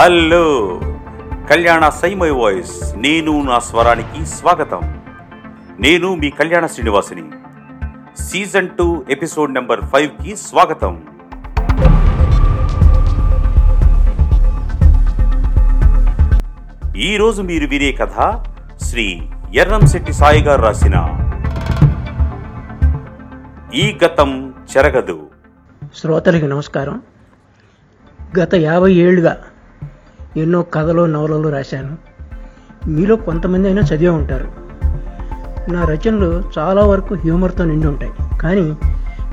Hello. కళ్యాణ సైమై voice. నేను నా స్వరానికి స్వాగతం. నేను మీ కళ్యాణ శ్రీనివాసిని. సీజన్ టూ ఎపిసోడ్ నెంబర్ ఫైవ్కి స్వాగతం. ఈరోజు మీరు వినే కథ శ్రీ ఎర్రంశెట్టి సాయి గారు రాసిన ఈ గతం చెరగదు. శ్రోతలకి నమస్కారం. గత యాభై ఏళ్ళుగా ఎన్నో కథలు నవలలు రాశాను. మీలో కొంతమంది అయినా చదివే ఉంటారు. నా రచనలు చాలా వరకు హ్యూమర్తో నిండి ఉంటాయి. కానీ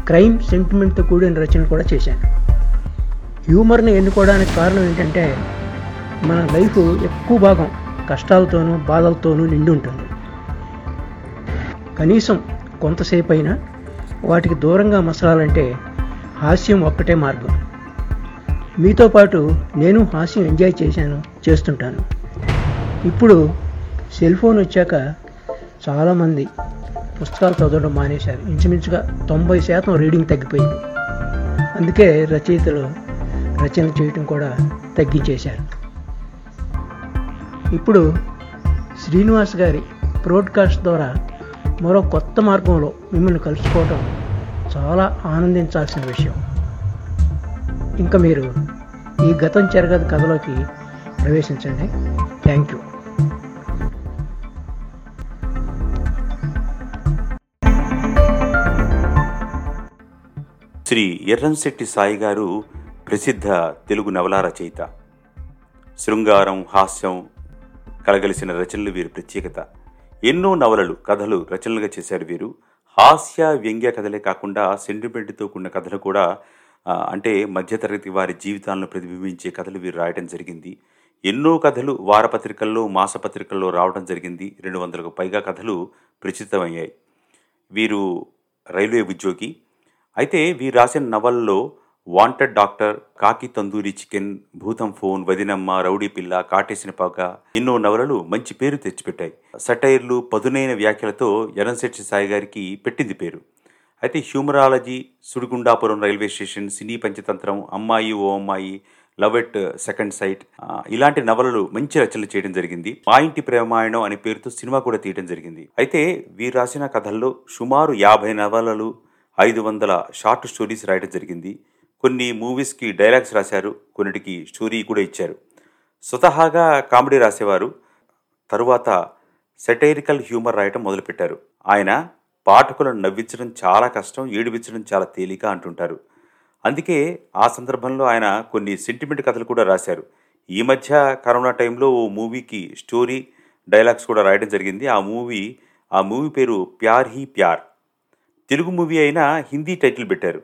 క్రైమ్ సెంటిమెంట్తో కూడిన రచనలు కూడా చేశాను. హ్యూమర్ని ఎన్నుకోవడానికి కారణం ఏంటంటే మన లైఫ్ ఎక్కువ భాగం కష్టాలతోనూ బాధలతోనూ నిండి ఉంటుంది. కనీసం కొంతసేపు అయినా వాటికి దూరంగా మసలాలంటే హాస్యం ఒక్కటే మార్గం. మీతో పాటు నేను హాస్యం ఎంజాయ్ చేశాను చేస్తుంటాను. ఇప్పుడు సెల్ ఫోన్ వచ్చాక చాలామంది పుస్తకాలు చదవడం మానేశారు. ఇంచుమించుగా తొంభై శాతం రీడింగ్ తగ్గిపోయింది. అందుకే రచయితలు రచన చేయటం కూడా తగ్గించేశారు. ఇప్పుడు శ్రీనివాస్ గారి ప్రోడ్కాస్ట్ ద్వారా మరో కొత్త మార్గంలో మిమ్మల్ని కలుసుకోవటం చాలా ఆనందించాల్సిన విషయం. ఇంకా మీరు ఈ గతం జరగదు కథలోకి ప్రవేశించండి. థ్యాంక్ యూ శ్రీ ఎర్రంశెట్టి సాయి గారు ప్రసిద్ధ తెలుగు నవలా రచయిత శృంగారం హాస్యం కలగలిసిన రచనలు వీరి ప్రత్యేకత. ఎన్నో నవలలు కథలు రచనలుగా చేశారు వీరు. హాస్య వ్యంగ్య కథలే కాకుండా సెంటిమెంట్తో కూడిన కథలు కూడా అంటే మధ్యతరగతి వారి జీవితాలను ప్రతిబింబించే కథలు వీరు రాయడం జరిగింది. ఎన్నో కథలు వారపత్రికల్లో మాసపత్రికల్లో రావడం జరిగింది. రెండు వందలకు పైగా కథలు ప్రచురితమయ్యాయి. వీరు రైల్వే ఉద్యోగి. అయితే వీరు రాసిన నవల్లో వాంటెడ్ డాక్టర్ కాకి తందూరి చికెన్ భూతం ఫోన్ వదినమ్మ రౌడీ పిల్ల కాటేసిన పాక ఎన్నో నవలలు మంచి పేరు తెచ్చిపెట్టాయి. సటైర్లు పదునైన వ్యాఖ్యలతో ఎరంశెట్టి సాయి గారికి పెట్టింది పేరు. అయితే humorology Sudigundapuram railway station cine Panchatantram అమ్మాయి ఓ అమ్మాయి లవ్ ఎట్ సెకండ్ సైట్ ఇలాంటి నవలలు మంచి రచనలు చేయడం జరిగింది. మా ఇంటి ప్రేమాయణం అనే పేరుతో సినిమా కూడా తీయడం జరిగింది. అయితే వీరు రాసిన కథల్లో సుమారు యాభై నవలలు ఐదు వందల షార్ట్ స్టోరీస్ రాయడం జరిగింది. కొన్ని మూవీస్కి డైలాగ్స్ రాశారు కొన్నిటికి స్టోరీ కూడా ఇచ్చారు. స్వతహాగా కామెడీ రాసేవారు. తరువాత సెటైరికల్ హ్యూమర్ రాయటం మొదలుపెట్టారు. ఆయన పాఠకులను నవ్వించడం చాలా కష్టం ఏడిపించడం చాలా తేలిక అంటుంటారు. అందుకే ఆ సందర్భంలో ఆయన కొన్ని సెంటిమెంట్ కథలు కూడా రాశారు. ఈ మధ్య కరోనా టైంలో ఓ మూవీకి స్టోరీ డైలాగ్స్ కూడా రాయడం జరిగింది. ఆ మూవీ ఆ మూవీ పేరు ప్యార్ హీ ప్యార్. తెలుగు మూవీ అయినా హిందీ టైటిల్ పెట్టారు.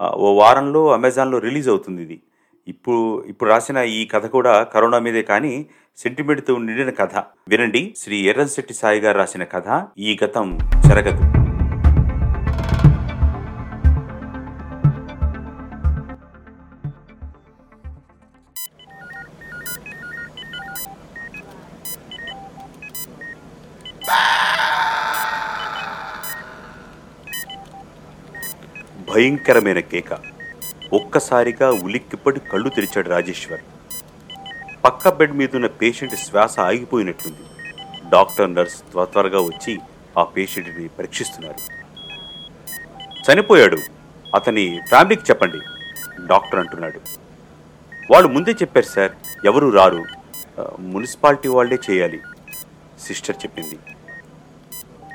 ఓ వారంలో అమెజాన్లో రిలీజ్ అవుతుంది ఇది. ఇప్పుడు ఇప్పుడు రాసిన ఈ కథ కూడా కరోనా మీదే కానీ సెంటిమెంట్తో నిండిన కథ. వినండి శ్రీ ఎర్రంశెట్టి సాయి గారు రాసిన కథ ఈ గతం చెరగదు. భయంకరమైన కేక. ఒక్కసారిగా ఉలిక్కిపడి కళ్ళు తెరిచాడు రాజేశ్వర్. పక్క బెడ్ మీద ఉన్న పేషెంట్ శ్వాస ఆగిపోయినట్లుంది డాక్టర్ నర్స్ త్వర త్వరగా వచ్చి ఆ పేషెంట్ని పరీక్షిస్తున్నారు. చనిపోయాడు. అతని ఫ్యామిలీకి చెప్పండి డాక్టర్ అంటున్నాడు. వాళ్ళు ముందే చెప్పారు సార్ ఎవరు రారు. మున్సిపాలిటీ వాళ్ళే చేయాలి సిస్టర్ చెప్పింది.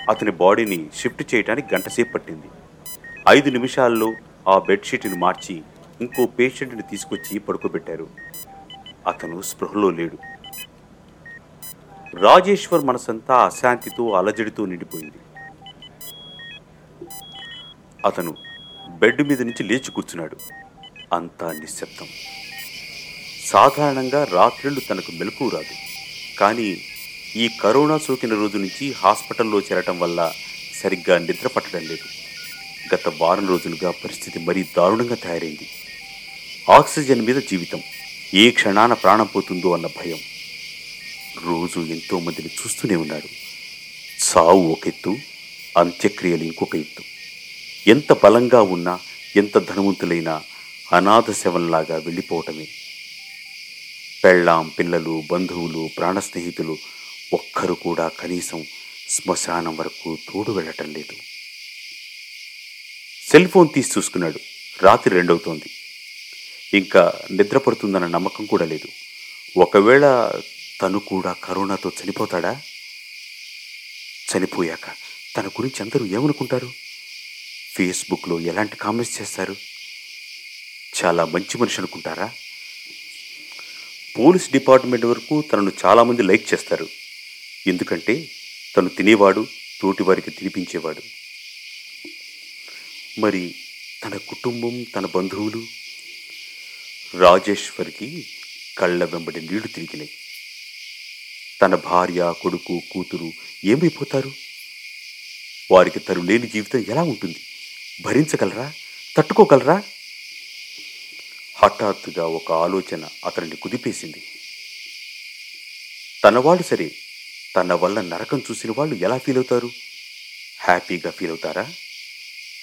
అతని బాడీని షిఫ్ట్ చేయడానికి గంటసేపు పట్టింది. ఐదు నిమిషాల్లో ఆ బెడ్షీట్ని మార్చి ఇంకో పేషెంట్ని తీసుకొచ్చి పడుకోబెట్టారు. అతను స్పృహలో లేడు. రాజేశ్వర్ మనసంతా అశాంతితో అలజడితో నిండిపోయింది. అతను బెడ్ మీద నుంచి లేచి కూర్చున్నాడు. అంతా నిశ్శబ్దం. సాధారణంగా రాత్రిళ్ళు తనకు మెలకు రాదు. కానీ ఈ కరోనా సోకిన రోజు నుంచి హాస్పిటల్లో చేరటం వల్ల సరిగ్గా నిద్ర పట్టడం లేదు. గత వారం రోజులుగా పరిస్థితి మరీ దారుణంగా తయారైంది. ఆక్సిజన్ మీద జీవితం. ఏ క్షణాన ప్రాణం పోతుందో అన్న భయం. రోజు ఎంతోమందిని చూస్తూనే ఉన్నాడు సావు ఒక ఎత్తు అంత్యక్రియలు ఇంకొక ఎత్తు. ఎంత బలంగా ఉన్నా ఎంత ధనవంతులైనా అనాథ శవంలాగా వెళ్ళిపోవటమే. పెళ్ళాం పిల్లలు బంధువులు ప్రాణ స్నేహితులు ఒక్కరు కూడా కనీసం శ్మశానం వరకు తోడు వెళ్ళటం లేదు. సెల్ ఫోన్ తీసి చూసుకున్నాడు. రాత్రి రెండవుతోంది. ఇంకా నిద్రపడుతుందన్న నమ్మకం కూడా లేదు. ఒకవేళ తను కూడా కరోనాతో చనిపోతాడా? చనిపోయాక తన గురించి అందరూ ఏమనుకుంటారు? ఫేస్బుక్లో ఎలాంటి కామెంట్స్ చేస్తారు? చాలా మంచి మనిషి అనుకుంటారా? పోలీస్ డిపార్ట్మెంట్ వరకు తనను చాలామంది లైక్ చేస్తారు. ఎందుకంటే తను తినేవాడు తోటివారికి తినిపించేవాడు. మరి తన కుటుంబం తన బంధువులు రాజేశ్వర్కి కళ్ళ వెంబడి నీళ్ళు తిరిగినాయి. తన భార్య కొడుకు కూతురు ఏమైపోతారు? వారికి తను లేని జీవితం ఎలా ఉంటుంది? భరించగలరా? తట్టుకోగలరా? హఠాత్తుగా ఒక ఆలోచన అతనిని కుదిపేసింది. తనవాళ్ళు సరే తన వల్ల నరకం చూసిన వాళ్ళు ఎలా ఫీల్ అవుతారు హ్యాపీగా ఫీల్ అవుతారా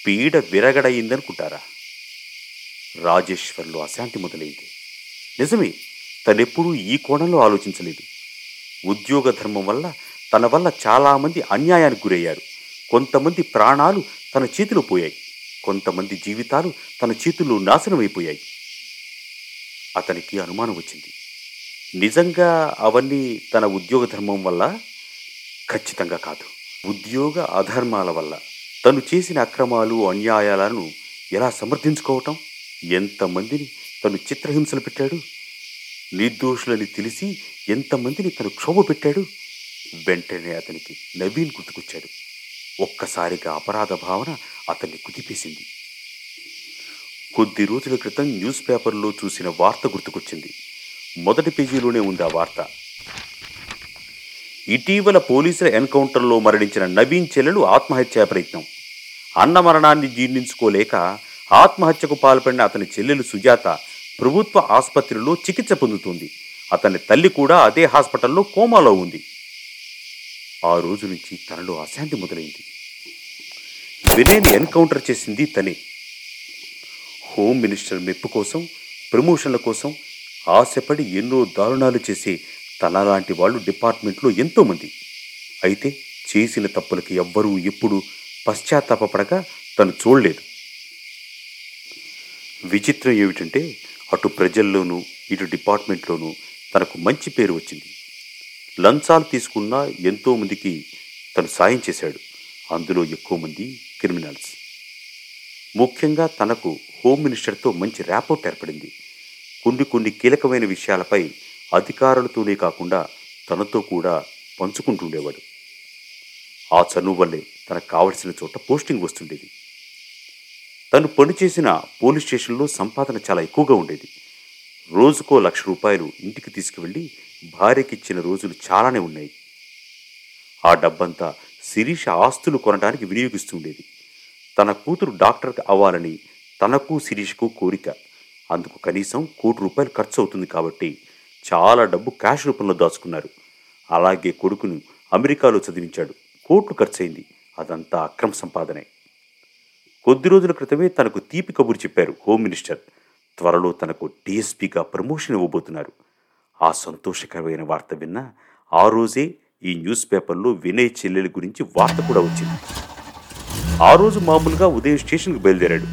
పీడ విరగడయిందనుకుంటారా రాజేశ్వర్లో అశాంతి మొదలైంది. నిజమే తనెప్పుడూ ఈ కోణంలో ఆలోచించలేదు. ఉద్యోగ ధర్మం వల్ల తన వల్ల చాలామంది అన్యాయానికి గురయ్యారు. కొంతమంది ప్రాణాలు తన చేతిలో పోయాయి. కొంతమంది జీవితాలు తన చేతుల్లో నాశనమైపోయాయి. అతనికి అనుమానం వచ్చింది. నిజంగా అవన్నీ తన ఉద్యోగ ధర్మం వల్ల? ఖచ్చితంగా కాదు. ఉద్యోగ అధర్మాల వల్ల. తను చేసిన అక్రమాలు అన్యాయాలను ఎలా సమర్థించుకోవటం? ఎంతమందిని తను చిత్రహింసలు పెట్టాడు? నిర్దోషులని తెలిసి ఎంతమందిని తను క్షోభ పెట్టాడు? వెంటనే అతనికి నవీన్ గుర్తుకొచ్చాడు. ఒక్కసారిగా అపరాధ భావన అతన్ని కుదిపేసింది. కొద్ది రోజుల క్రితం న్యూస్ పేపర్లో చూసిన వార్త గుర్తుకొచ్చింది. మొదటి పేజీలోనే ఉంది ఆ వార్త. ఇటీవల పోలీసుల ఎన్కౌంటర్లో మరణించిన నవీన్ చెల్లెలు ఆత్మహత్యా ప్రయత్నం. అన్న మరణాన్ని జీర్ణించుకోలేక ఆత్మహత్యకు పాల్పడిన అతని చెల్లెలు సుజాత ప్రభుత్వ ఆసుపత్రిలో చికిత్స పొందుతుంది. అతని తల్లి కూడా అదే హాస్పిటల్లో కోమాలో ఉంది. ఆ రోజు నుంచి తనలో అశాంతి మొదలైంది. వినయ్ని ఎన్కౌంటర్ చేసింది తనే. హోమ్ మినిస్టర్ మెప్పు కోసం ప్రమోషన్ల కోసం ఆశపడి ఎన్నో దారుణాలు చేసే తనలాంటి వాళ్ళు డిపార్ట్మెంట్లో ఎంతోమంది. అయితే చేసిన తప్పులకి ఎవ్వరూ ఎప్పుడూ పశ్చాత్తాపపడక తను చూడలేదు. విచిత్రం ఏమిటంటే అటు ప్రజల్లోనూ ఇటు డిపార్ట్మెంట్లోనూ తనకు మంచి పేరు వచ్చింది. లంచాలు తీసుకున్న ఎంతోమందికి తను సాయం చేశాడు. అందులో ఎక్కువ మంది క్రిమినల్స్. ముఖ్యంగా తనకు హోమ్ మినిస్టర్తో మంచి ర్యాపోర్ట్ ఏర్పడింది. కొన్ని కొన్ని కీలకమైన విషయాలపై అధికారులతోనే కాకుండా తనతో కూడా పంచుకుంటుండేవాడు ఆ చనువు వల్లే తనకు కావలసిన చోట పోస్టింగ్ వస్తుండేది. తను పనిచేసిన పోలీస్ స్టేషన్లో సంపాదన చాలా ఎక్కువగా ఉండేది. రోజుకో లక్ష రూపాయలు ఇంటికి తీసుకువెళ్ళి భార్యకిచ్చిన రోజులు చాలానే ఉన్నాయి. ఆ డబ్బంతా శిరీష ఆస్తులు కొనడానికి వినియోగిస్తుండేది. తన కూతురు డాక్టర్ అవ్వాలని తనకు శిరీష్కు కోరిక. అందుకు కనీసం కోటి రూపాయలు ఖర్చు అవుతుంది కాబట్టి చాలా డబ్బు క్యాష్ రూపంలో దాచుకున్నారు. అలాగే కొడుకును అమెరికాలో చదివించాడు. కోట్లు ఖర్చయింది. అదంతా అక్రమ సంపాదనే. కొద్ది రోజుల క్రితమే తనకు తీపి కబురు చెప్పారు హోమ్ మినిస్టర్. త్వరలో తనకు డిఎస్పీగా ప్రమోషన్ ఇవ్వబోతున్నారు. ఆ సంతోషకరమైన వార్త విన్న ఆ రోజే ఈ న్యూస్ పేపర్లో వినయ్ చెల్లెలి గురించి వార్త కూడా వచ్చింది. ఆ రోజు మామూలుగా ఉదయం స్టేషన్కి బయలుదేరాడు.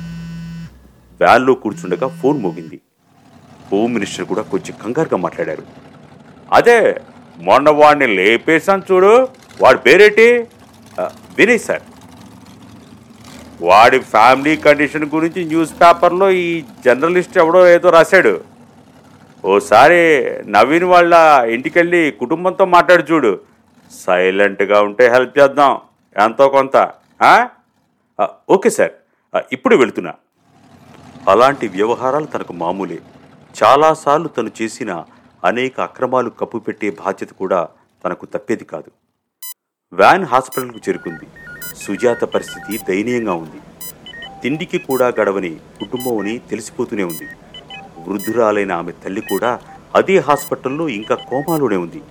వ్యాన్లో కూర్చుండగా ఫోన్ మోగింది. హోమ్ మినిస్టర్ కూడా కొంచెం కంగారుగా మాట్లాడారు. అదే మొన్న వాడిని లేపేశాను చూడు. వాడి పేరేటి? వినయ్ సార్. వాడి ఫ్యామిలీ కండిషన్ గురించి న్యూస్ పేపర్లో ఈ జర్నలిస్ట్ ఎవడో ఏదో రాశాడు. ఓసారి నవీన్ వాళ్ళ ఇంటికెళ్ళి కుటుంబంతో మాట్లాడి చూడు. సైలెంట్గా ఉంటే హెల్ప్ చేద్దాం. ఎంతో కొంత. Okay sir. ఇప్పుడు వెళుతున్నా. అలాంటి వ్యవహారాలు తనకు మామూలే. చాలాసార్లు తను చేసిన అనేక అక్రమాలు కప్పుపెట్టే బాధ్యత కూడా తనకు తప్పేది కాదు. వ్యాన్ హాస్పిటల్కు చేరుకుంది. సుజాత పరిస్థితి దయనీయంగా ఉంది. తిండికి కూడా గడవని కుటుంబం అని తెలిసిపోతూనే ఉంది. వృద్ధురాలైన ఆమె తల్లి కూడా అదే హాస్పిటల్లో ఇంకా కోమాలోనే ఉంది.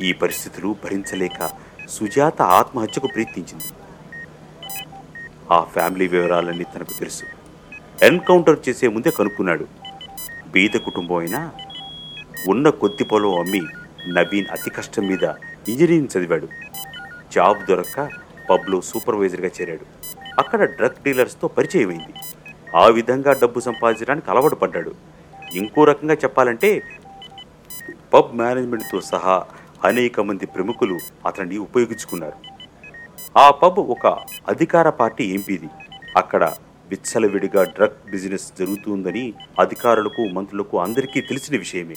ఈ పరిస్థితులు భరించలేక సుజాత ఆత్మహత్యకు ప్రయత్నించింది. ఆ ఫ్యామిలీ వివరాలన్నీ తనకు తెలుసు. ఎన్కౌంటర్ చేసే ముందే కనుక్కున్నాడు. బీద కుటుంబం అయినా ఉన్న కొద్ది పొలం అమ్మి నవీన్ అతి కష్టం మీద ఇంజనీరింగ్ చదివాడు. జాబ్ దొరక్క పబ్లో సూపర్వైజర్గా చేరాడు. అక్కడ డ్రగ్ డీలర్స్తో పరిచయమైంది. ఆ విధంగా డబ్బు సంపాదించడానికి అలవాటు పడ్డాడు. ఇంకో రకంగా చెప్పాలంటే పబ్ మేనేజ్మెంట్తో సహా అనేక మంది ప్రముఖులు అతన్ని ఉపయోగించుకున్నారు. ఆ పబ్ ఒక అధికార పార్టీ ఎంపీది. అక్కడ విచ్చలవిడిగా డ్రగ్ బిజినెస్ జరుగుతుందని అధికారులకు మంత్రులకు అందరికీ తెలిసిన విషయమే.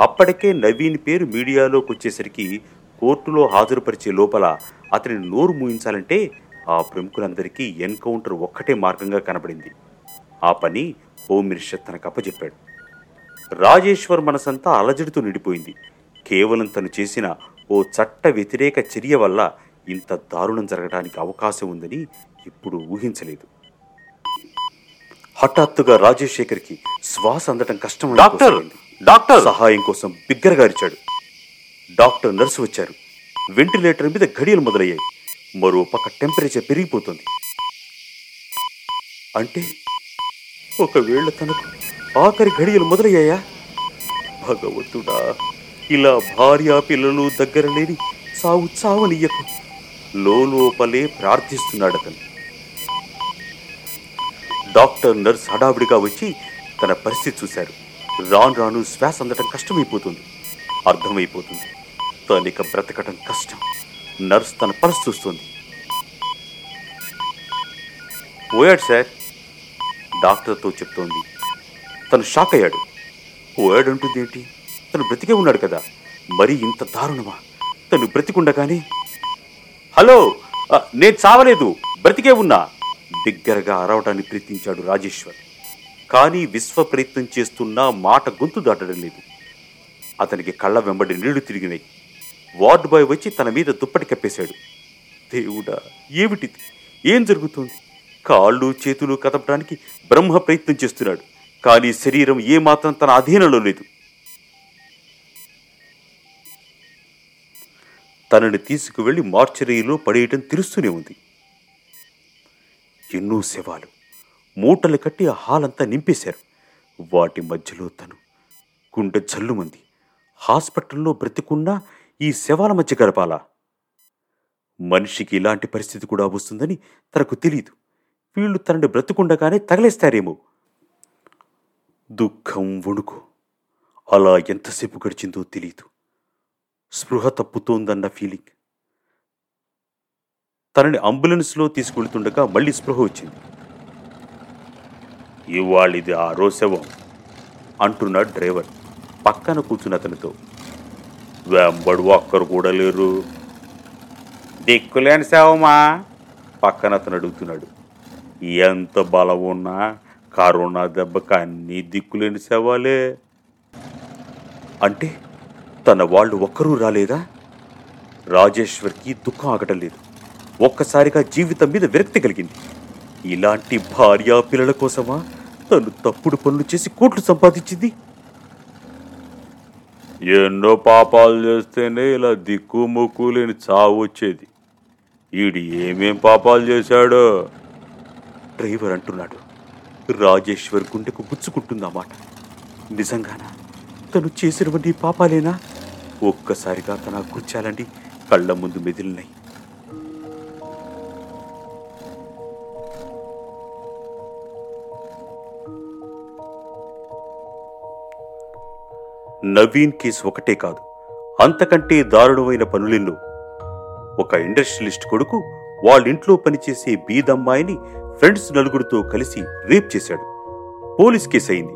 అప్పటికే నవీన్ పేరు మీడియాలోకి వచ్చేసరికి కోర్టులో హాజరుపరిచే లోపల అతని నోరు మూయించాలంటే ఆ ప్రముఖులందరికీ ఎన్కౌంటర్ ఒక్కటే మార్గంగా కనబడింది. ఆ పని హోమ్ మినిస్టర్ తనకు అప్పచెప్పాడు రాజేశ్వర్ మనసంతా అలజడితో నిండిపోయింది. కేవలం తను చేసిన ఓ చట్ట వ్యతిరేక చర్య వల్ల ఇంత దారుణం జరగడానికి అవకాశం ఉందని ఇప్పుడు ఊహించలేదు. హఠాత్తుగా రాజశేఖర్కి శ్వాస అందటం కష్టం డాక్టర్! డాక్టర్! సహాయం కోసం బిగ్గరగా అరిచాడు. డాక్టర్ నర్సు వచ్చారు. వెంటిలేటర్ మీద ఘడియలు మొదలయ్యాయి. మరో పక్క టెంపరేచర్ పెరిగిపోతుంది. అంటే ఒకవేళ తనకు ఆఖరి ఘడియలు మొదలయ్యాయా? భగవంతుడా ఇలా భార్య పిల్లలు దగ్గర లేని సావు చావనియ్యకు లోపలే ప్రార్థిస్తున్నాడు అతను. డాక్టర్ నర్స్ హడావిడిగా వచ్చి తన పరిస్థితి చూశారు. రాను రాను శ్వాస అందటం కష్టమైపోతుంది. అర్థమైపోతుంది. తనిక బ్రతకటం కష్టం. నర్స్ తన పర్స్ చూస్తుంది. పోయాడు సార్ డాక్టర్తో చెప్తోంది. తను షాక్ అయ్యాడు. పోయాడు అంటుంది ఏంటి తను బ్రతికే ఉన్నాడు కదా. మరి ఇంత దారుణమా? తను బ్రతికుండగానే హలో నేను చావలేదు. బ్రతికే ఉన్నా. బిగ్గరగా అరవటాన్ని ప్రయత్నించాడు రాజేశ్వర్. కానీ విశ్వ ప్రయత్నం చేస్తున్నా మాట గొంతు దాటడం లేదు. అతనికి కళ్ళ వెంబడి నీళ్ళు తిరిగినాయి వార్డు బాయ్ వచ్చి తన మీద దుప్పటి కప్పేశాడు. దేవుడా ఏమిటిది ఏం జరుగుతోంది? కాళ్ళు చేతులు కదపడానికి బ్రహ్మ ప్రయత్నం చేస్తున్నాడు. కానీ శరీరం ఏమాత్రం తన అధీనంలో లేదు. తనని తీసుకువెళ్ళి మార్చరీలో పడేయటం తెలుస్తూనే ఉంది. ఎన్నో శవాలు. మూటలు కట్టి ఆ హాల్ అంతా నింపేశారు. వాటి మధ్యలో తను గుండె జల్లుమంది. హాస్పిటల్లో బ్రతికున్నా ఈ శవాల మధ్య గడపాలా? మనిషికి ఇలాంటి పరిస్థితి కూడా వస్తుందని తనకు తెలియదు వీళ్ళు తనని బ్రతుకుండగానే తగలేస్తారేమో. దుఃఖం వణుకు. అలా ఎంతసేపు గడిచిందో తెలియదు స్పృహ తప్పుతోందన్న ఫీలింగ్. తనని అంబులెన్స్లో తీసుకెళ్తుండగా మళ్ళీ స్పృహ వచ్చింది. ఇవాళిది ఆరో శవం అంటున్నాడు డ్రైవర్. పక్కన కూర్చుని అతనితో వెంబడు ఒక్కరు కూడా లేరు. దిక్కులేని సేవమా పక్కన అతను అడుగుతున్నాడు ఎంత బలం ఉన్నా కరోనా దెబ్బకి అన్ని దిక్కులేని సేవాలే అంటే తన వాళ్ళు ఒక్కరూ రాలేదా? రాజేశ్వర్కి దుఃఖం ఆగటం లేదు. ఒక్కసారిగా జీవితం మీద విరక్తి కలిగింది. ఇలాంటి భార్యా పిల్లల కోసమా తను తప్పుడు పనులు చేసి కోట్లు సంపాదించింది? ఎన్నో పాపాలు చేస్తేనే ఇలా దిక్కుముక్కు లేని చావు వచ్చేది. ఈడు ఏమేం పాపాలు చేశాడో? డ్రైవర్ అంటున్నాడు. రాజేశ్వర్ గుండెకు గుచ్చుకుంటుందన్నమాట నిజంగానా? తను చేసినవన్నీ పాపాలేనా? ఒక్కసారిగా తన కూర్చాలండి కళ్ళ ముందు మెదిలినాయి. నవీన్ కేసు ఒకటే కాదు. అంతకంటే దారుణమైన పనులెన్నో ఒక ఇండస్ట్రియలిస్ట్ కొడుకు వాళ్ళింట్లో పనిచేసే బీదమ్మాయిని ఫ్రెండ్స్ నలుగురితో కలిసి రేప్ చేశాడు. పోలీస్ కేసు అయింది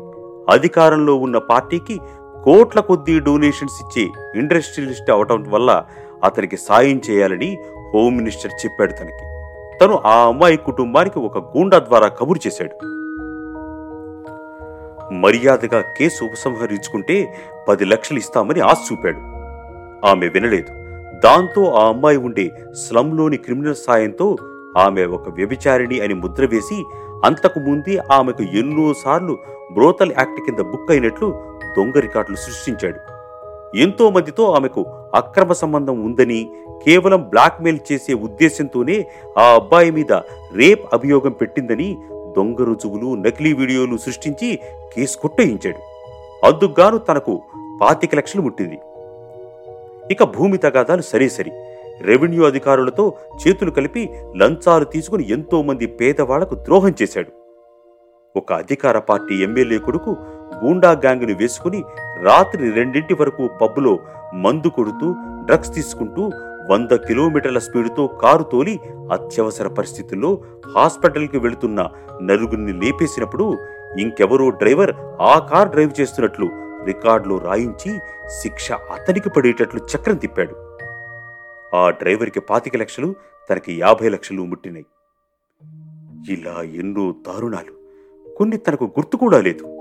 అధికారంలో ఉన్న పార్టీకి కోట్ల కొద్దీ డొనేషన్స్ ఇచ్చే ఇండస్ట్రియలిస్ట్ అవటం వల్ల అతనికి సాయం చేయాలని హోమ్ మినిస్టర్ చెప్పాడు తనకి. తను ఆ అమ్మాయి కుటుంబానికి ఒక గూండా ద్వారా కబురు చేశాడు. మర్యాదగా కేసు ఉపసంహరించుకుంటే పది లక్షలు ఇస్తామని ఆశ చూపాడు. ఆమె వినలేదు. దాంతో ఆ అమ్మాయి ఉండే స్లంలోని క్రిమినల్ సాయంతో ఆమె ఒక వ్యభిచారిణి అని ముద్ర వేసి అంతకు ముందే ఆమెకు ఎన్నోసార్లు బ్రోతల్ యాక్ట్ కింద బుక్ అయినట్లు దొంగ రికార్డులు సృష్టించాడు. ఎంతో మందితో ఆమెకు అక్రమ సంబంధం ఉందని కేవలం బ్లాక్మెయిల్ చేసే ఉద్దేశంతోనే ఆ అబ్బాయి మీద రేప్ అభియోగం పెట్టిందని దొంగ రుజువులు నకిలీ వీడియోలు సృష్టించి కేసు కొట్టయించాడు. అందుకుగాను తనకు పాతిక లక్షలు ముట్టింది. ఇక భూమి తగాదాలు సరే సరి. రెవెన్యూ అధికారులతో చేతులు కలిపి లంచాలు తీసుకుని ఎంతో మంది పేదవాళ్ళకు ద్రోహం చేశాడు. ఒక అధికార పార్టీ ఎమ్మెల్యే కొడుకు గూండా గ్యాంగ్ను వేసుకుని రాత్రి రెండింటి వరకు పబ్బులో మందు కొడుతూ డ్రగ్స్ తీసుకుంటూ వంద కిలోమీటర్ల స్పీడుతో కారు తోలి అత్యవసర పరిస్థితుల్లో హాస్పిటల్కి వెళుతున్న నలుగురిని లేపేసినప్పుడు ఇంకెవరో డ్రైవర్ ఆ కార్ డ్రైవ్ చేస్తున్నట్లు రికార్డులో రాయించి శిక్ష అతనికి పడేటట్లు చక్రం తిప్పాడు. ఆ డ్రైవర్కి పాతిక లక్షలు తనకి యాభై లక్షలు ముట్టినాయి. ఇలా ఎన్నో దారుణాలు. కొన్ని తనకు గుర్తు కూడా లేదు.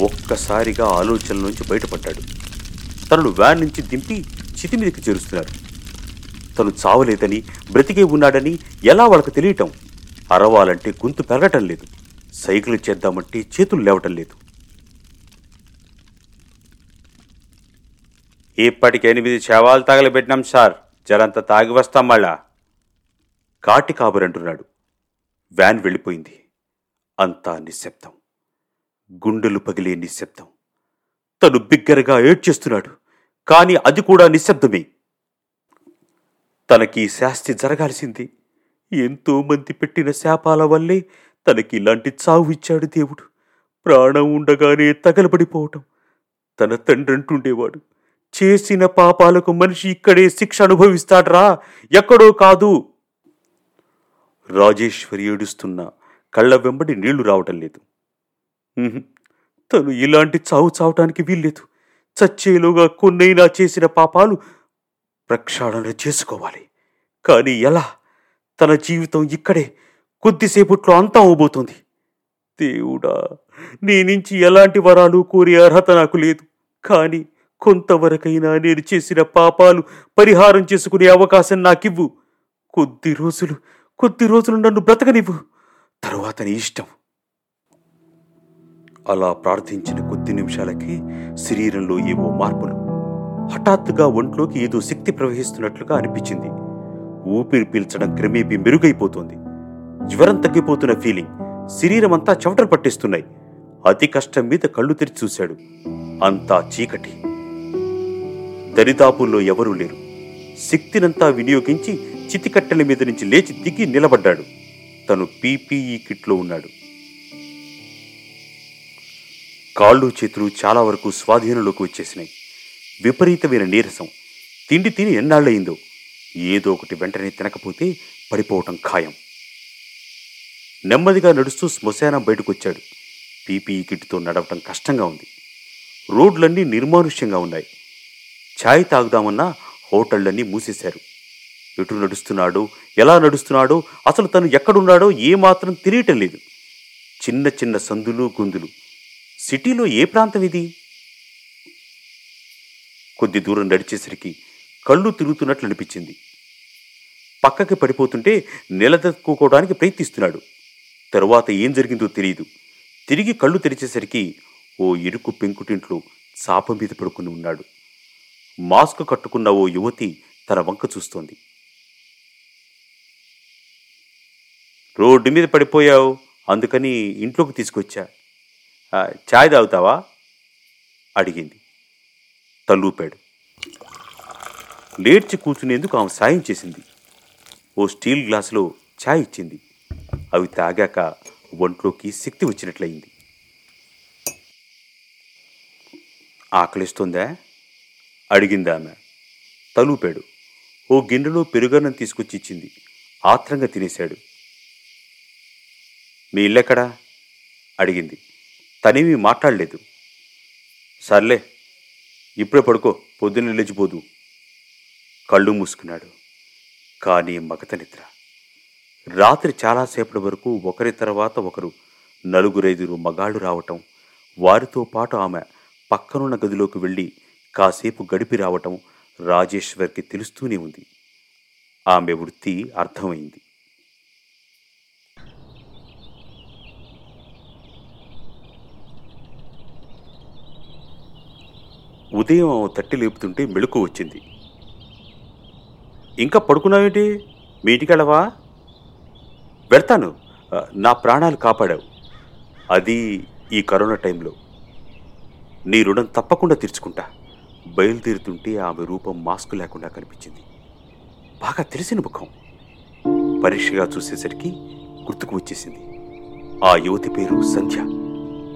ఒక్కసారిగా ఆలోచనల నుంచి బయటపడ్డాడు. తనను వ్యాన్ నుంచి దింపి చితి మీదకి చేరుస్తున్నారు. తను చావలేదని బ్రతికే ఉన్నాడని ఎలా వాళ్ళకు తెలియటం? అరవాలంటే గొంతు పెరగటం లేదు. సైకిల్ చేద్దామంటే చేతులు లేవటం లేదు. ఇప్పటికి ఎనిమిది శవాలు తగలబెట్టినాం సార్. జరంత తాగి వస్తాం మళ్ళా. కాటి కాబరంటున్నాడు. వ్యాన్ వెళ్ళిపోయింది. అంతా నిశ్శబ్దం. గుండెలు పగిలే నిశ్శబ్దం. తను బిగ్గరగా ఏడ్చేస్తున్నాడు కానీ అది కూడా నిశ్శబ్దమే. తనకి శాస్తి జరగాల్సింది. ఎంతో మంది పెట్టిన శాపాల వల్లే తనకి ఇలాంటి చావు ఇచ్చాడు దేవుడు. ప్రాణం ఉండగానే తగలబడిపోవటం. తన తండ్రి అంటుండేవాడు చేసిన పాపాలకు మనిషి ఇక్కడే శిక్ష అనుభవిస్తాడ్రా ఎక్కడో కాదు. రాజేశ్వరి ఏడుస్తున్న కళ్ళ వెంబడి నీళ్ళు రావటం లేదు. తను ఇలాంటి చావు చావటానికి వీల్లేదు. చచ్చేలోగా కొన్నైనా చేసిన పాపాలు ప్రక్షాళన చేసుకోవాలి. కానీ ఎలా? తన జీవితం ఇక్కడే కొద్దిసేపట్లో అంతం అవబోతుంది. దేవుడా నీ నుంచి ఎలాంటి వరాలు కోరే అర్హత నాకు లేదు. కానీ కొంతవరకైనా నేను చేసిన పాపాలు పరిహారం చేసుకునే అవకాశం నాకివ్వు. కొద్ది రోజులు కొద్ది రోజులు నన్ను బ్రతకనివ్వు. తరువాత నీ ఇష్టం. అలా ప్రార్థించిన కొద్ది నిమిషాలకి శరీరంలో ఏవో మార్పులు. హఠాత్తుగా ఒంట్లోకి ఏదో శక్తి ప్రవహిస్తున్నట్లుగా అనిపించింది. ఊపిరి పీల్చడం క్రమేపీ మెరుగైపోతోంది. జ్వరం తగ్గిపోతున్న ఫీలింగ్. శరీరం అంతా చెమటలు పట్టేస్తున్నాయి. అతి కష్టం మీద కళ్ళు తెరిచి చూశాడు. అంతా చీకటి. దరిదాపుల్లో ఎవరూ లేరు. శక్తినంతా వినియోగించి చితికట్టెల మీద నుంచి లేచి దిగి నిలబడ్డాడు. తను పీపీఈ కిట్లో ఉన్నాడు. కాళ్ళు చేతులు చాలా వరకు స్వాధీనంలోకి వచ్చేసినాయి. విపరీతమైన నీరసం. తిండి తిని ఎన్నాళ్ళయిందో. ఏదో ఒకటి వెంటనే తినకపోతే పడిపోవటం ఖాయం. నెమ్మదిగా నడుస్తూ శ్మశానం బయటకొచ్చాడు. పీపీఈ కిట్తో నడవటం కష్టంగా ఉంది. రోడ్లన్నీ నిర్మానుష్యంగా ఉన్నాయి. ఛాయ్ తాగుదామన్నా హోటళ్ళన్నీ మూసేశారు. ఎటు నడుస్తున్నాడో ఎలా నడుస్తున్నాడో అసలు తను ఎక్కడున్నాడో ఏమాత్రం తెలియటం లేదు. చిన్న చిన్న సందులు గొంతులు సిటీలో ఏ ప్రాంతం ఇది? కొద్ది దూరం నడిచేసరికి కళ్ళు తిరుగుతున్నట్లు అనిపించింది. పక్కకి పడిపోతుంటే నిలదొక్కుకోవడానికి ప్రయత్నిస్తున్నాడు. తరువాత ఏం జరిగిందో తెలియదు. తిరిగి కళ్ళు తెరిచేసరికి ఓ ఇరుకు పెంకుటింట్లో చాప మీద పడుకుని ఉన్నాడు. మాస్క్ కట్టుకున్న ఓ యువతి తన వంక చూస్తోంది. రోడ్డు మీద పడిపోయావు అందుకని ఇంట్లోకి తీసుకొచ్చా? ఛాయ్ చాయ్ తాగుతావా? అడిగింది. తల్లూపాడు లేడ్చి కూర్చునేందుకు ఆమె సాయం చేసింది. ఓ స్టీల్ గ్లాసులో ఛాయ్ ఇచ్చింది. అవి తాగాక ఒంట్లోకి శక్తి వచ్చినట్లయింది. ఆకలిస్తుందా? అడిగింది ఆమె. తలూపాడు. ఓ గిన్నెలో పెరుగన్నం తీసుకొచ్చి ఇచ్చింది. ఆత్రంగా తినేశాడు. మీ ఇల్లెక్కడా? అడిగింది. తనేమీ మాట్లాడలేదు. సర్లే ఇప్పుడే పడుకో పొద్దున్న లేచిపోదు కళ్ళు మూసుకున్నాడు. కానీ మగత నిద్ర. రాత్రి చాలాసేపటి వరకు ఒకరి తర్వాత ఒకరు నలుగురైదురు మగాళ్ళు రావటం వారితో పాటు ఆమె పక్కనున్న గదిలోకి వెళ్ళి కాసేపు గడిపి రావటం రాజేశ్వర్కి తెలుస్తూనే ఉంది. ఆమె వృత్తి అర్థమైంది. ఉదయం తట్టి లేపుతుంటే మెళుకు వచ్చింది. ఇంకా పడుకున్నావేంటి? మీ ఇంటికి వెళ్ళవా? వెళ్తాను. నా ప్రాణాలు కాపాడావు. అది ఈ కరోనా టైంలో. నీ రుణం తప్పకుండా తీర్చుకుంటా. బయలుదేరుతుంటే ఆమె రూపం మాస్క్ లేకుండా కనిపించింది. బాగా తెలిసిన ముఖం. పరీక్షగా చూసేసరికి గుర్తుకు వచ్చేసింది. ఆ యువతి పేరు సంధ్య.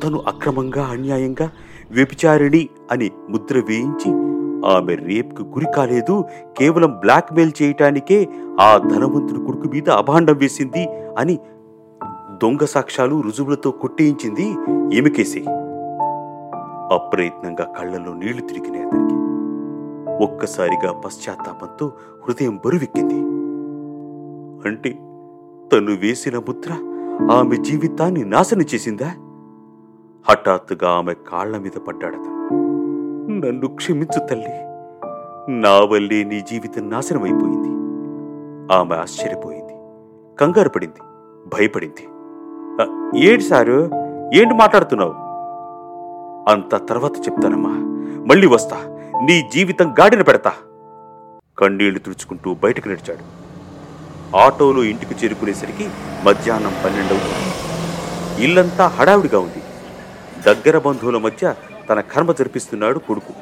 తను అక్రమంగా అన్యాయంగా వ్యభిచారిణి అని ముద్ర వేయించి ఆమె రేప్కు గురి కాలేదు కేవలం బ్లాక్మెయిల్ చేయటానికే ఆ ధనవంతుడి కొడుకు మీద అభాండం వేసింది అని దొంగ సాక్ష్యాలు రుజువులతో కొట్టేయించింది ఏమికేసి అప్రయత్నంగా కళ్ళల్లో నీళ్ళు తిరిగినాయి అతనికి. ఒక్కసారిగా పశ్చాత్తాపంతో హృదయం బరువెక్కింది. అంటే తను వేసిన ముద్ర ఆమె జీవితాన్ని నాశనం చేసిందా? హఠాత్తుగా ఆమె కాళ్ళ మీద పడ్డాడతను నన్ను క్షమించు తల్లి. నా వల్లే నీ జీవితం నాశనం అయిపోయింది ఆమె ఆశ్చర్యపోయింది. కంగారు పడింది. భయపడింది. ఏంటి సారు? ఏంటి మాట్లాడుతున్నావు? అంత తర్వాత చెప్తానమ్మా. మళ్ళీ వస్తా. నీ జీవితం గాడిన పెడతా. కన్నీళ్ళు తుడుచుకుంటూ బయటకు నడిచాడు. ఆటోలో ఇంటికి చేరుకునేసరికి మధ్యాహ్నం పన్నెండవుతుంది. ఇల్లంతా హడావిడిగా ఉంది. దగ్గర బంధువుల మధ్య తన కర్మ జరిపిస్తున్నాడు కొడుకు.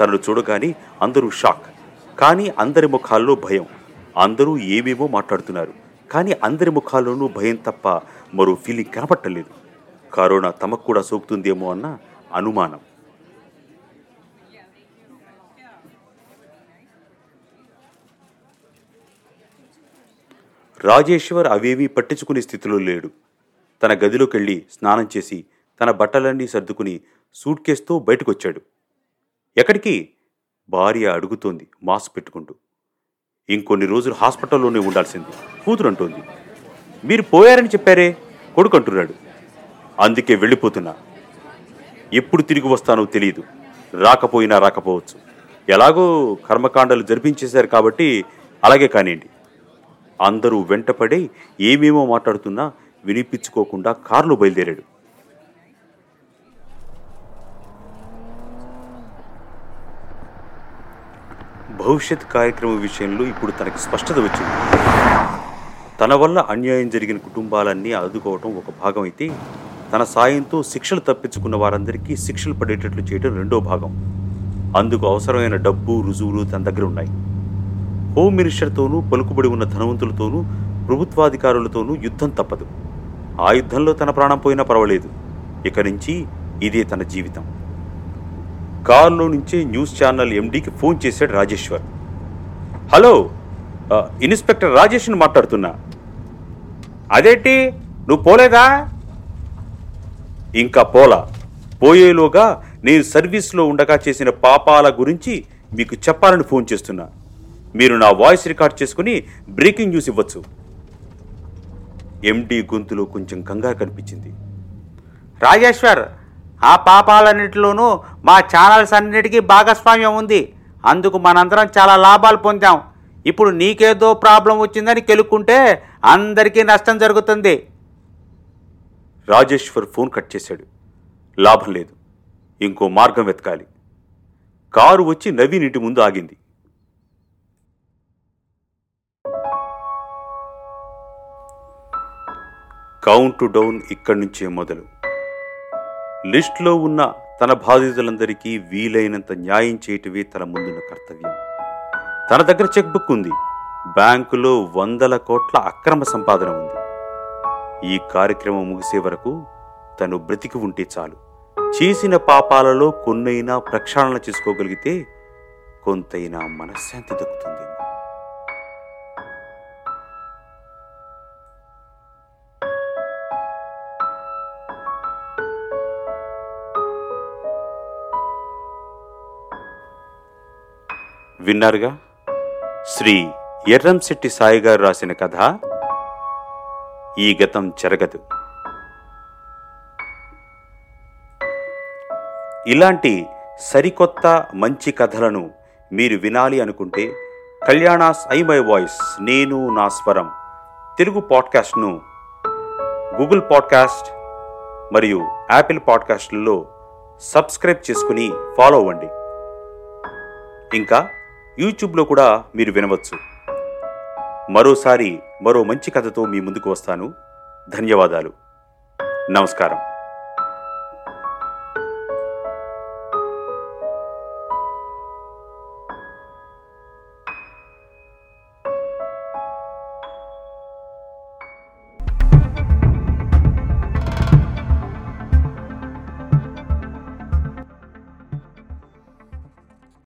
తనను చూడగానే అందరూ షాక్. కానీ అందరి ముఖాల్లో భయం. అందరూ ఏమేమో మాట్లాడుతున్నారు. కానీ అందరి ముఖాల్లోనూ భయం తప్ప మరో ఫీలింగ్ కనపట్టలేదు. కరోనా తమకు కూడా సోకుతుందేమో అన్న అనుమానం. రాజేశ్వర్ అవేమీ పట్టించుకునే స్థితిలో లేడు. తన గదిలోకెళ్ళి స్నానం చేసి తన బట్టలన్నీ సర్దుకుని సూట్ కేసుతో బయటకొచ్చాడు. ఎక్కడికి? భార్య అడుగుతోంది మాస్క్ పెట్టుకుంటూ. ఇంకొన్ని రోజులు హాస్పిటల్లోనే ఉండాల్సింది కూతురు అంటోంది మీరు పోయారని చెప్పారే కొడుకు అంటున్నాడు అందుకే వెళ్ళిపోతున్నా. ఎప్పుడు తిరిగి వస్తానో తెలియదు రాకపోయినా రాకపోవచ్చు. ఎలాగో కర్మకాండలు జరిపించేశారు కాబట్టి అలాగే కానివ్వండి. అందరూ వెంటపడి ఏమేమో మాట్లాడుతున్నా వినిపించుకోకుండా కారులో బయలుదేరాడు. భవిష్యత్ కార్యక్రమం విషయంలో ఇప్పుడు తనకి స్పష్టత వచ్చింది. తన వల్ల అన్యాయం జరిగిన కుటుంబాలన్నీ ఆదుకోవటం ఒక భాగం అయితే తన సాయంతో శిక్షలు తప్పించుకున్న వారందరికీ శిక్షలు పడేటట్లు చేయడం రెండో భాగం. అందుకు అవసరమైన డబ్బు రుజువులు తన దగ్గర ఉన్నాయి. హోమ్ మినిస్టర్తోనూ పలుకుబడి ఉన్న ధనవంతులతోనూ ప్రభుత్వాధికారులతోనూ యుద్ధం తప్పదు. ఆ యుద్ధంలో తన ప్రాణం పోయినా పర్వాలేదు. ఇక నుంచి ఇదే తన జీవితం. కారులో నుంచే న్యూస్ ఛానల్ ఎండీకి ఫోన్ చేశాడు రాజేశ్వర్. హలో ఇన్స్పెక్టర్ రాజేష్ని మాట్లాడుతున్నా. అదేంటి నువ్వు పోలేదా? ఇంకా పోలా. పోయేలోగా నేను సర్వీస్లో ఉండగా చేసిన పాపాల గురించి మీకు చెప్పాలని ఫోన్ చేస్తున్నా. మీరు నా వాయిస్ రికార్డ్ చేసుకుని బ్రేకింగ్ న్యూస్ ఇవ్వచ్చు. ఎండి గొంతులో కొంచెం కంగారు కనిపించింది. రాజేశ్వర్ ఆ పాపాలన్నిటిలోనూ మా ఛానల్స్ అన్నిటికీ భాగస్వామ్యం ఉంది. అందుకు మనందరం చాలా లాభాలు పొందాం. ఇప్పుడు నీకేదో ప్రాబ్లం వచ్చిందని కెలుక్కుంటే అందరికీ నష్టం జరుగుతుంది. రాజేశ్వర్ ఫోన్ కట్ చేశాడు. లాభం లేదు. ఇంకో మార్గం వెతకాలి. కారు వచ్చి నవీన్ ఇంటి ముందు ఆగింది. కౌంట్ డౌన్ ఇక్కడి నుంచే మొదలు. లిస్టులో ఉన్న తన బాధితులందరికీ వీలైనంత న్యాయం చేయటమే తన ముందున్న కర్తవ్యం. తన దగ్గర చెక్ బుక్ ఉంది. బ్యాంకులో వందల కోట్ల అక్రమ సంపాదన ఉంది. ఈ కార్యక్రమం ముగిసే వరకు తను బ్రతికి ఉంటే చాలు. చేసిన పాపాలలో కొన్నైనా ప్రక్షాళన చేసుకోగలిగితే కొంతైనా మనశ్శాంతి దక్కుతుంది. విన్నారుగా? శ్రీ ఎర్రంశెట్టి సాయి గారు రాసిన కథ ఈ గతం జరగదు ఇలాంటి సరికొత్త మంచి కథలను మీరు వినాలి అనుకుంటే కళ్యాణాస్ ఐ మై వాయిస్ నేను నా స్వరం తెలుగు పాడ్కాస్ట్ను గూగుల్ పాడ్కాస్ట్ మరియు యాపిల్ పాడ్కాస్ట్లలో సబ్స్క్రైబ్ చేసుకుని ఫాలో అవ్వండి. ఇంకా యూట్యూబ్లో కూడా మీరు వినవచ్చు. మరోసారి మరో మంచి కథతో మీ ముందుకు వస్తాను. ధన్యవాదాలు. నమస్కారం.